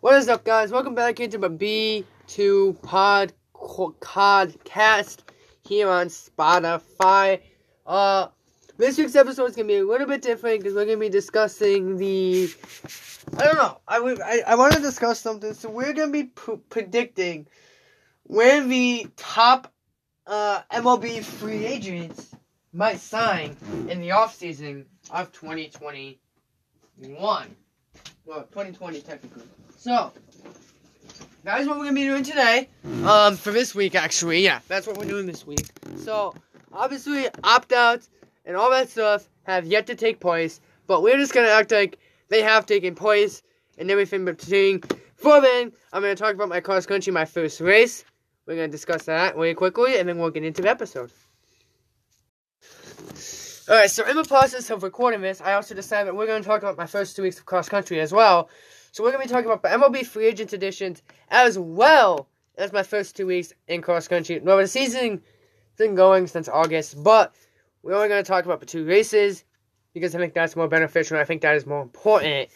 What is up, guys? Welcome back into my B2 Pod podcast here on Spotify. Uh, this week's episode is gonna be a little bit different because we're gonna be discussing the. I don't know. I would. I, I want to discuss something. So we're gonna be p- predicting where the top uh, MLB free agents might sign in the offseason of 2021. Well, 2020 technically. So, that is what we're gonna be doing today. Um, for this week, actually, yeah, that's what we're doing this week. So, obviously, opt outs and all that stuff have yet to take place, but we're just gonna act like they have taken place and everything between. For then, I'm gonna talk about my cross country, my first race. We're gonna discuss that really quickly, and then we'll get into the episode. Alright, so in the process of recording this, I also decided that we're going to talk about my first two weeks of cross country as well. So we're going to be talking about the MLB free agent editions as well as my first two weeks in cross country. Well, the season has been going since August, but we're only going to talk about the two races because I think that's more beneficial and I think that is more important.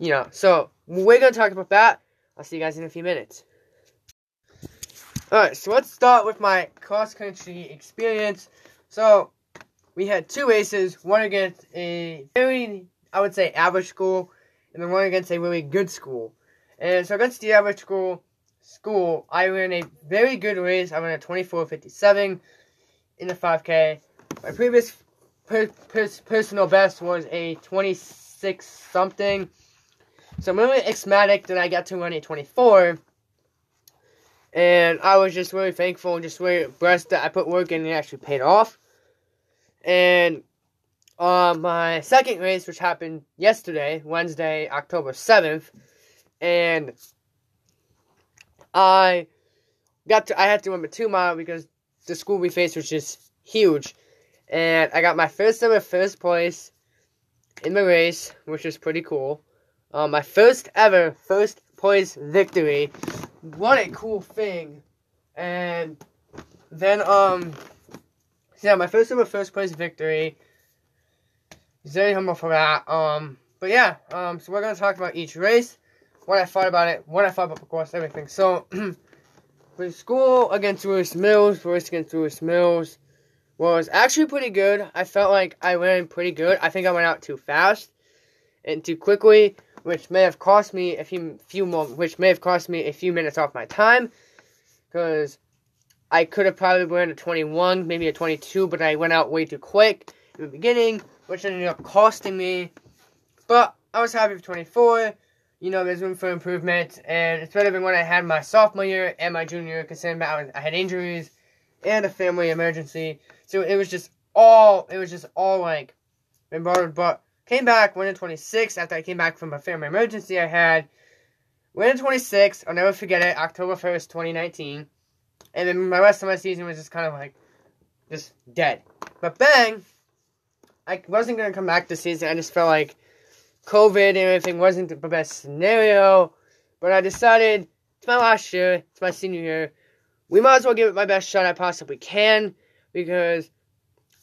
You know, so we're going to talk about that. I'll see you guys in a few minutes. Alright, so let's start with my cross country experience. So, we had two races, one against a very, I would say, average school, and then one against a really good school. And so against the average school, school, I ran a very good race. I ran a 24.57 in the 5K. My previous per, per, personal best was a 26 something. So I'm really ecstatic that I got to run a 24. And I was just really thankful and just really blessed that I put work in and it actually paid off. And uh, my second race, which happened yesterday, Wednesday, October 7th, and I got to, I had to run a two mile because the school we faced was just huge. And I got my first ever first place in the race, which was pretty cool. Um, my first ever first place victory. What a cool thing. And then, um, yeah, my first ever first place victory. Very humble for that. Um, but yeah, um, so we're gonna talk about each race, what I thought about it, what I thought about the course, everything. So, for school against Lewis Mills, race against Lewis Mills was actually pretty good. I felt like I ran pretty good. I think I went out too fast and too quickly, which may have cost me a few few more, which may have cost me a few minutes off my time, because I could have probably ran a 21, maybe a 22, but I went out way too quick in the beginning, which ended up costing me. But I was happy with 24. You know, there's room for improvement, and it's better than when I had my sophomore year and my junior year, considering I, I had injuries and a family emergency. So it was just all, it was just all like, bombarded. But came back, went in 26 after I came back from a family emergency I had. Went in 26, I'll never forget it, October 1st, 2019. And then my rest of my season was just kind of like, just dead. But bang, I wasn't going to come back this season. I just felt like COVID and everything wasn't the best scenario. But I decided it's my last year, it's my senior year. We might as well give it my best shot I possibly can because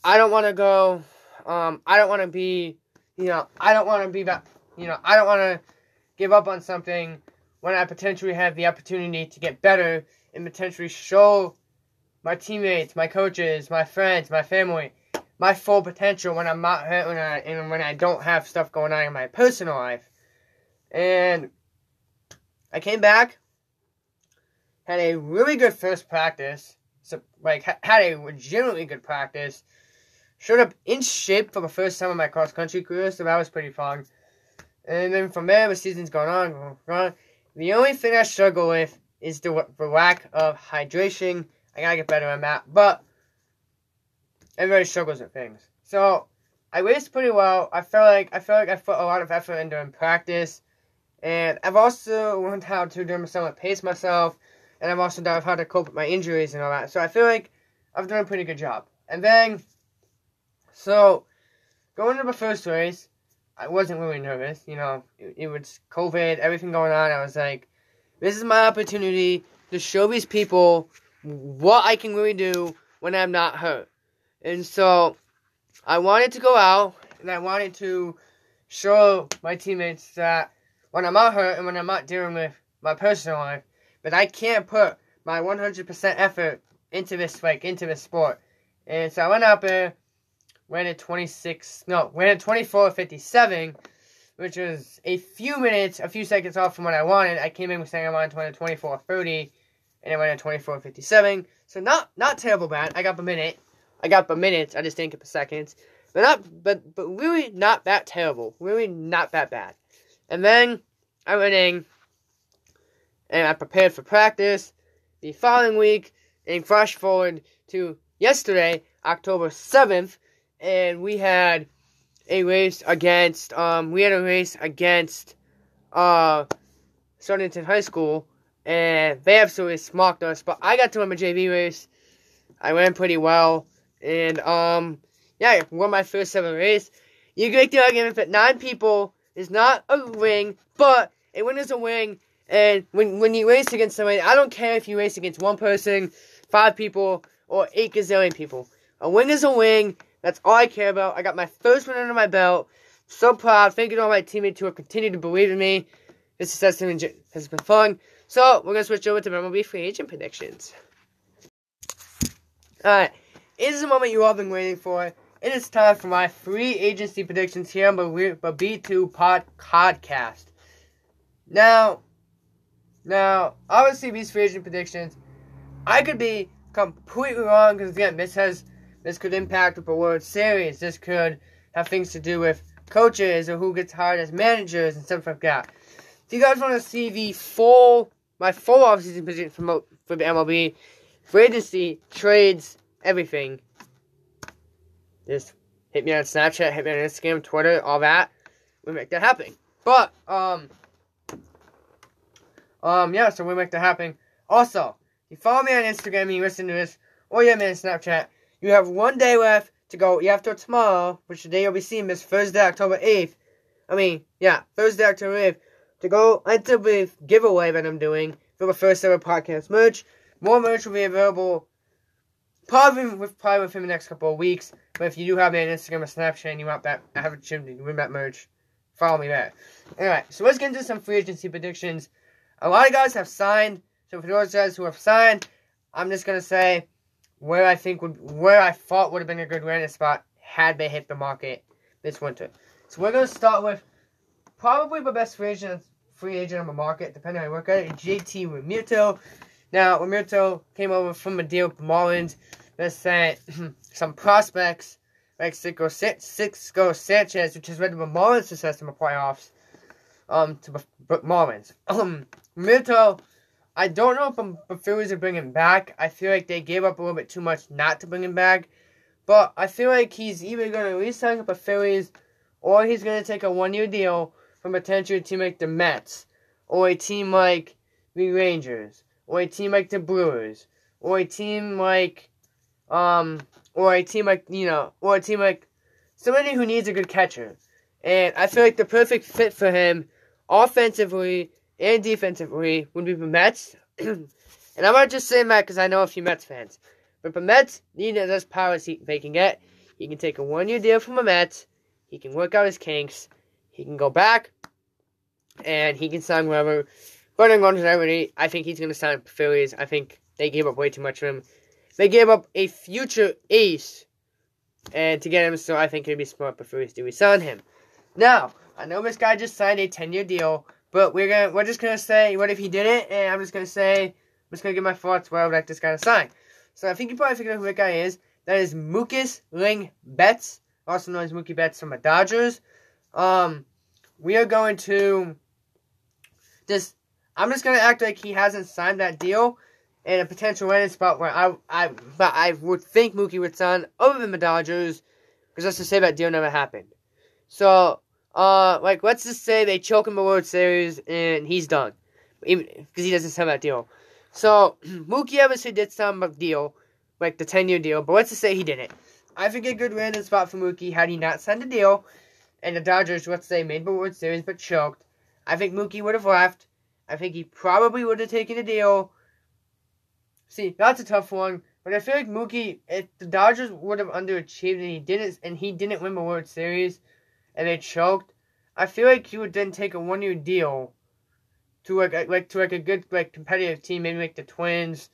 I don't want to go. Um, I don't want to be, you know, I don't want to be back. You know, I don't want to give up on something when I potentially have the opportunity to get better and potentially show my teammates, my coaches, my friends, my family, my full potential when I'm not when I and when I don't have stuff going on in my personal life. And I came back, had a really good first practice, so like had a legitimately good practice. Showed up in shape for the first time in my cross country career, so that was pretty fun. And then from there, the season's gone on, going on. The only thing I struggle with is the, the lack of hydration. I gotta get better on that, but everybody struggles with things. So I raced pretty well. I felt like I felt like I put a lot of effort into in practice, and I've also learned how to do somewhat pace myself, and I've also learned how to cope with my injuries and all that. So I feel like I've done a pretty good job. And then, so going to the first race, I wasn't really nervous. You know, it, it was COVID, everything going on. I was like, this is my opportunity to show these people what I can really do when I'm not hurt. And so I wanted to go out and I wanted to show my teammates that when I'm not hurt and when I'm not dealing with my personal life. But I can't put my 100% effort into this, like, into this sport. And so I went up there, ran at 26, no, ran at 24.57, which was a few minutes, a few seconds off from what I wanted. I came in with saying I wanted 24.30, and I went at 24.57. So not, not terrible bad. I got the minute. I got the minutes. I just didn't get the seconds. But not, but, but really not that terrible. Really not that bad. And then I went in and I prepared for practice the following week and flash forward to yesterday, October 7th, and we had a race against, um, we had a race against, uh, Stonington High School, and they absolutely smocked us, but I got to win my JV race. I ran pretty well, and, um, yeah, won my first ever race. You can make the argument that nine people is not a ring, but a win is a win, and when when you race against somebody, I don't care if you race against one person, five people, or eight gazillion people. A win is a win. That's all I care about. I got my first win under my belt. So proud. Thank you to all my teammates who have continued to believe in me. This been, has been fun. So, we're going to switch over to MLB free agent predictions. Alright. It is the moment you all been waiting for. It is time for my free agency predictions here on the B2 Pod Podcast. Now, now, obviously, these free agent predictions, I could be completely wrong because again, this has this could impact the World Series. This could have things to do with coaches or who gets hired as managers and stuff like that. If you guys want to see the full my full offseason prediction for, for the MLB, free agency, trades, everything, just hit me on Snapchat, hit me on Instagram, Twitter, all that. We make that happen. But um um, yeah, so we make that happen. Also, you follow me on Instagram you listen to this, or you have me on Snapchat, you have one day left to go after tomorrow, which the day you'll be seeing this Thursday, October 8th. I mean, yeah, Thursday, October 8th, to go enter the giveaway that I'm doing for the first ever podcast merch. More merch will be available probably with probably within the next couple of weeks. But if you do have me on Instagram or Snapchat and you want that, I have a gym to win that merch. Follow me there. Alright, so let's get into some free agency predictions. A lot of guys have signed. So for those guys who have signed, I'm just gonna say where I think would where I thought would have been a good landing spot had they hit the market this winter. So we're gonna start with probably the best free agent free agent on the market, depending on how you look at it, JT Realmuto. Now Realmuto came over from a deal with Marlins that sent some prospects like Sixto Sanchez, which has led to the Marlins' success in the playoffs, um, to the Marlins. Um, Mito, I don't know if the Phillies are bringing him back. I feel like they gave up a little bit too much not to bring him back. But I feel like he's either going to re-sign up the Phillies or he's going to take a one-year deal from potentially a team like the Mets or a team like the Rangers or a team like the Brewers or a team like um or a team like you know or a team like somebody who needs a good catcher. And I feel like the perfect fit for him offensively and defensively would be the Mets. and I'm not just saying that because I know a few Mets fans. But the Mets need as power he, they can get. He can take a one year deal from the Mets. He can work out his kinks. He can go back. And he can sign wherever. But in longevity, I think he's going to sign for Phillies. I think they gave up way too much for him. They gave up a future ace and to get him, so I think it'd be smart for Phillies to resign him. Now, I know this guy just signed a 10 year deal but we're gonna we're just gonna say what if he did it, and I'm just gonna say I'm just gonna give my thoughts where I would like this guy to sign. So I think you probably figured out who that guy is. That is Mookie Ling Betts, also known as Mookie Betts from the Dodgers. Um, we are going to just I'm just gonna act like he hasn't signed that deal in a potential landing spot where I I but I would think Mookie would sign other than the Dodgers, because let's just say that deal never happened. So uh, like let's just say they choke him the World Series and he's done, because he doesn't sign that deal. So Mookie obviously did some deal, like the ten year deal, but let's just say he didn't. I think a good landing spot for Mookie had he not signed a deal, and the Dodgers, let's say, made the World Series but choked. I think Mookie would have left. I think he probably would have taken a deal. See, that's a tough one. But I feel like Mookie, if the Dodgers would have underachieved and he didn't, and he didn't win the World Series, and they choked, I feel like he would then take a one year deal to like like to like a good like competitive team, maybe like the Twins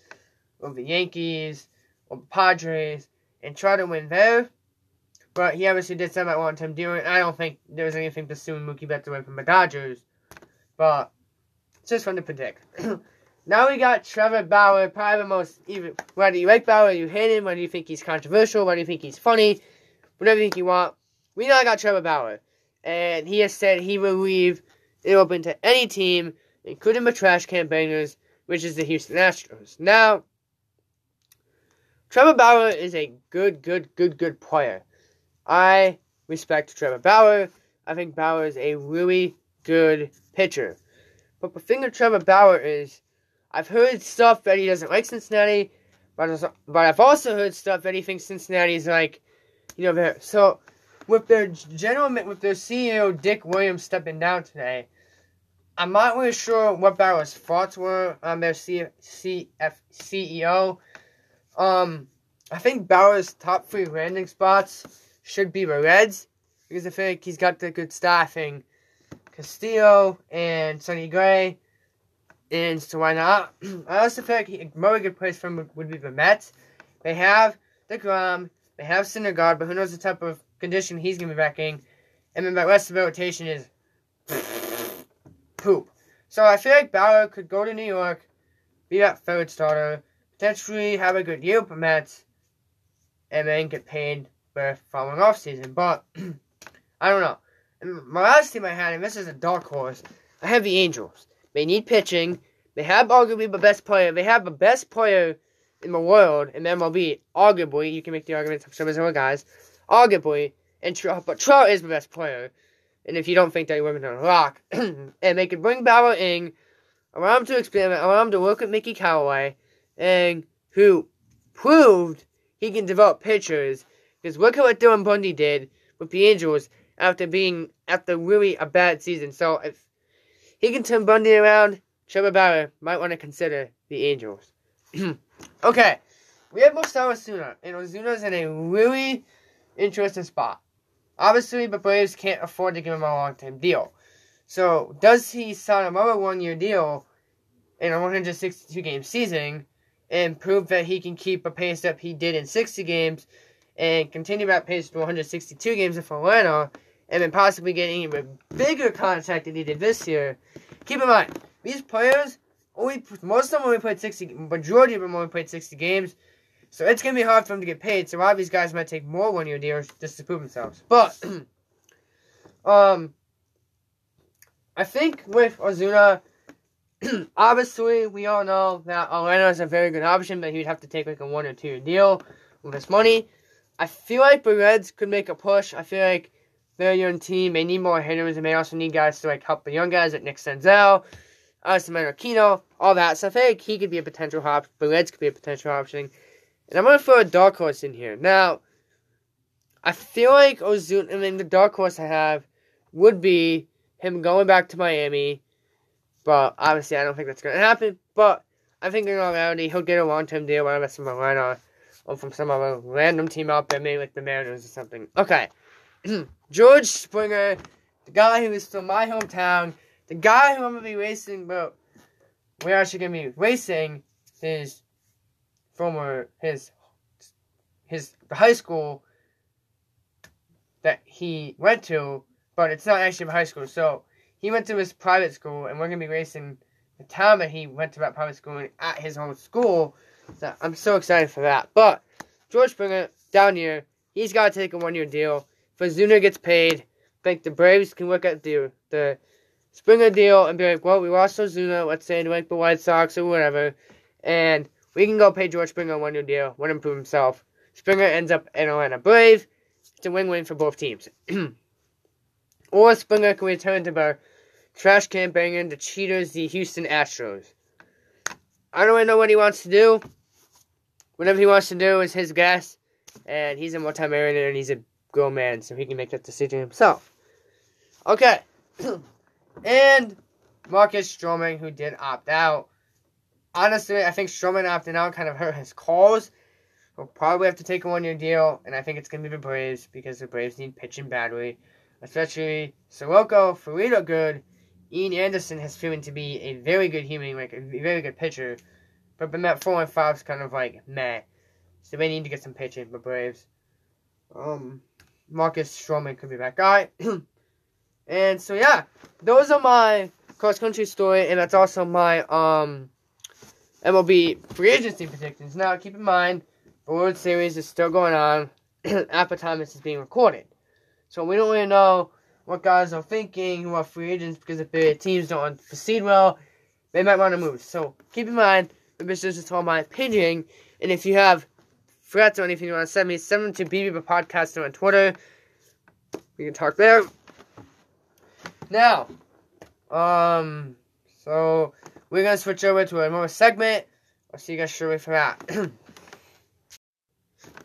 or the Yankees or the Padres, and try to win there. But he obviously did something I want him doing. I don't think there's anything to pursuing Mookie Betts away from the Dodgers. But it's just fun to predict. now we got Trevor Bauer, probably the most even whether you like Bauer, you hate him, whether you think he's controversial, whether you think he's funny, whatever you think you want. We know I got Trevor Bauer. And he has said he will leave it open to any team, including the trash can bangers, which is the Houston Astros. Now Trevor Bauer is a good, good, good, good player. I respect Trevor Bauer. I think Bauer is a really good pitcher. But the thing with Trevor Bauer is, I've heard stuff that he doesn't like Cincinnati, but, but I've also heard stuff that he thinks Cincinnati is like, you know. So with their general, with their CEO Dick Williams stepping down today, I'm not really sure what Bauer's thoughts were on their CEO. Um, I think Bauer's top three landing spots should be the Reds because I think he's got the good staffing. Castillo and Sonny Gray, and so why not? I also think a really good place for him would be the Mets. They have deGrom, they have Syndergaard, but who knows the type of condition he's going to be back in. And then the rest of the rotation is poop. So I feel like Bauer could go to New York, be that third starter, potentially have a good year with the Mets, and then get paid the following off season. But I don't know. And my last team I had, and this is a dark horse, I have the Angels. They need pitching. They have arguably the best player. They have the best player in the world in MLB. Arguably, you can make the argument for some of other guys. Arguably, and Trout, but Trout is the best player. And if you don't think that you're working on a rock, and they could bring Bauer in, allow him to experiment, allow him to work with Mickey Callaway, and who proved he can develop pitchers because look at what Dylan Bundy did with the Angels after being after really a bad season. So if he can turn Bundy around, Trevor Bauer might want to consider the Angels. okay, we have Marcell Ozuna, and Ozuna's in a really interesting spot. Obviously, the Braves can't afford to give him a long-term deal. So, does he sign another one-year deal in a 162-game season and prove that he can keep a pace that he did in 60 games and continue that pace to 162 games in Atlanta, and then possibly get an even bigger contract than he did this year. Keep in mind, these players only most of them only played 60, majority of them only played 60 games, so it's gonna be hard for them to get paid. So a lot of these guys might take more one year deals just to prove themselves. But, um, I think with Ozuna, obviously we all know that Atlanta is a very good option, but he would have to take like a one or two deal with his money. I feel like the Reds could make a push. I feel like they're a young team. They need more hitters, and they also need guys to like help the young guys like Nick Senzel, Austin Marquino, all that. So I like he could be a potential hop. The Reds could be a potential option. And I'm gonna throw a dark horse in here. Now, I feel like Ozuna. I mean, the dark horse I have would be him going back to Miami. But obviously, I don't think that's gonna happen. But I think in all reality, he'll get a long term deal, whether it's from Atlanta or from some other random team out there, maybe like the Mariners or something. Okay. George Springer, the guy who is from my hometown, the guy who I'm gonna be racing, but we're actually gonna be racing his former his his high school that he went to, but it's not actually a high school. So he went to his private school, and we're gonna be racing the town that he went to that private school at his own school. So I'm so excited for that. But George Springer down here, he's got to take a one year deal. If Ozuna gets paid, I think the Braves can look at the the Springer deal and be like, well, we lost Ozuna, let's say to like the White Sox or whatever, and we can go pay George Springer one new deal, let him prove himself. Springer ends up in Atlanta Brave. It's a win win for both teams. or Springer can return to the trash can banging the cheaters, the Houston Astros. I don't really know what he wants to do. Whatever he wants to do is his guess. And he's a multi-millionaire and he's a grown man, so he can make that decision himself. Okay. and Marcus Stroman, who did opt out. Honestly, I think Stroman opting out kind of hurt his cause. He'll probably have to take a one year deal, and I think it's going to be the Braves because the Braves need pitching badly. especially Soroka, Farida good. Ian Anderson has proven to be a very good human, like a very good pitcher. But Matt 4 and 5 is kind of like meh. So they need to get some pitching for Braves. Um, Marcus Stroman could be that guy. and so yeah, those are my cross country story, and that's also my um MLB free agency predictions. Now keep in mind, the World Series is still going on at the time this is being recorded. So we don't really know what guys are thinking, who are free agents, because if the teams don't proceed well, they might want to move. So keep in mind, this is just all my opinion, and if you have threats or anything you want to send me, send them to BB Podcast on Twitter. We can talk there. Now, um, so we're gonna switch over to another segment. I'll see you guys shortly for that.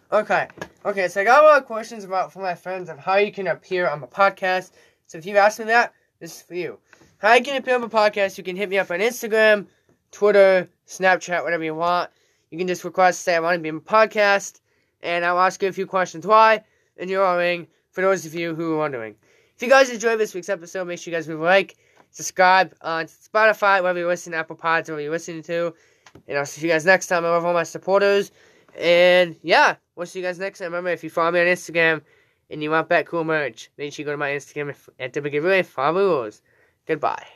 okay, okay. So I got a lot of questions about from my friends on how you can appear on the podcast. So if you've asked me that, this is for you. How you can appear on the podcast? You can hit me up on Instagram, Twitter, Snapchat, whatever you want. You can just request say I want to be on the podcast, and I'll ask you a few questions why, and you're all in for those of you who are wondering. If you guys enjoyed this week's episode, make sure you guys leave a like, subscribe on Spotify, wherever you're listening, Apple Pods, wherever you're listening to. And I'll see you guys next time. I love all my supporters. And yeah, we'll see you guys next time. Remember, if you follow me on Instagram and you want that cool merch, make sure you go to my Instagram at the beginning. Follow rules. Goodbye.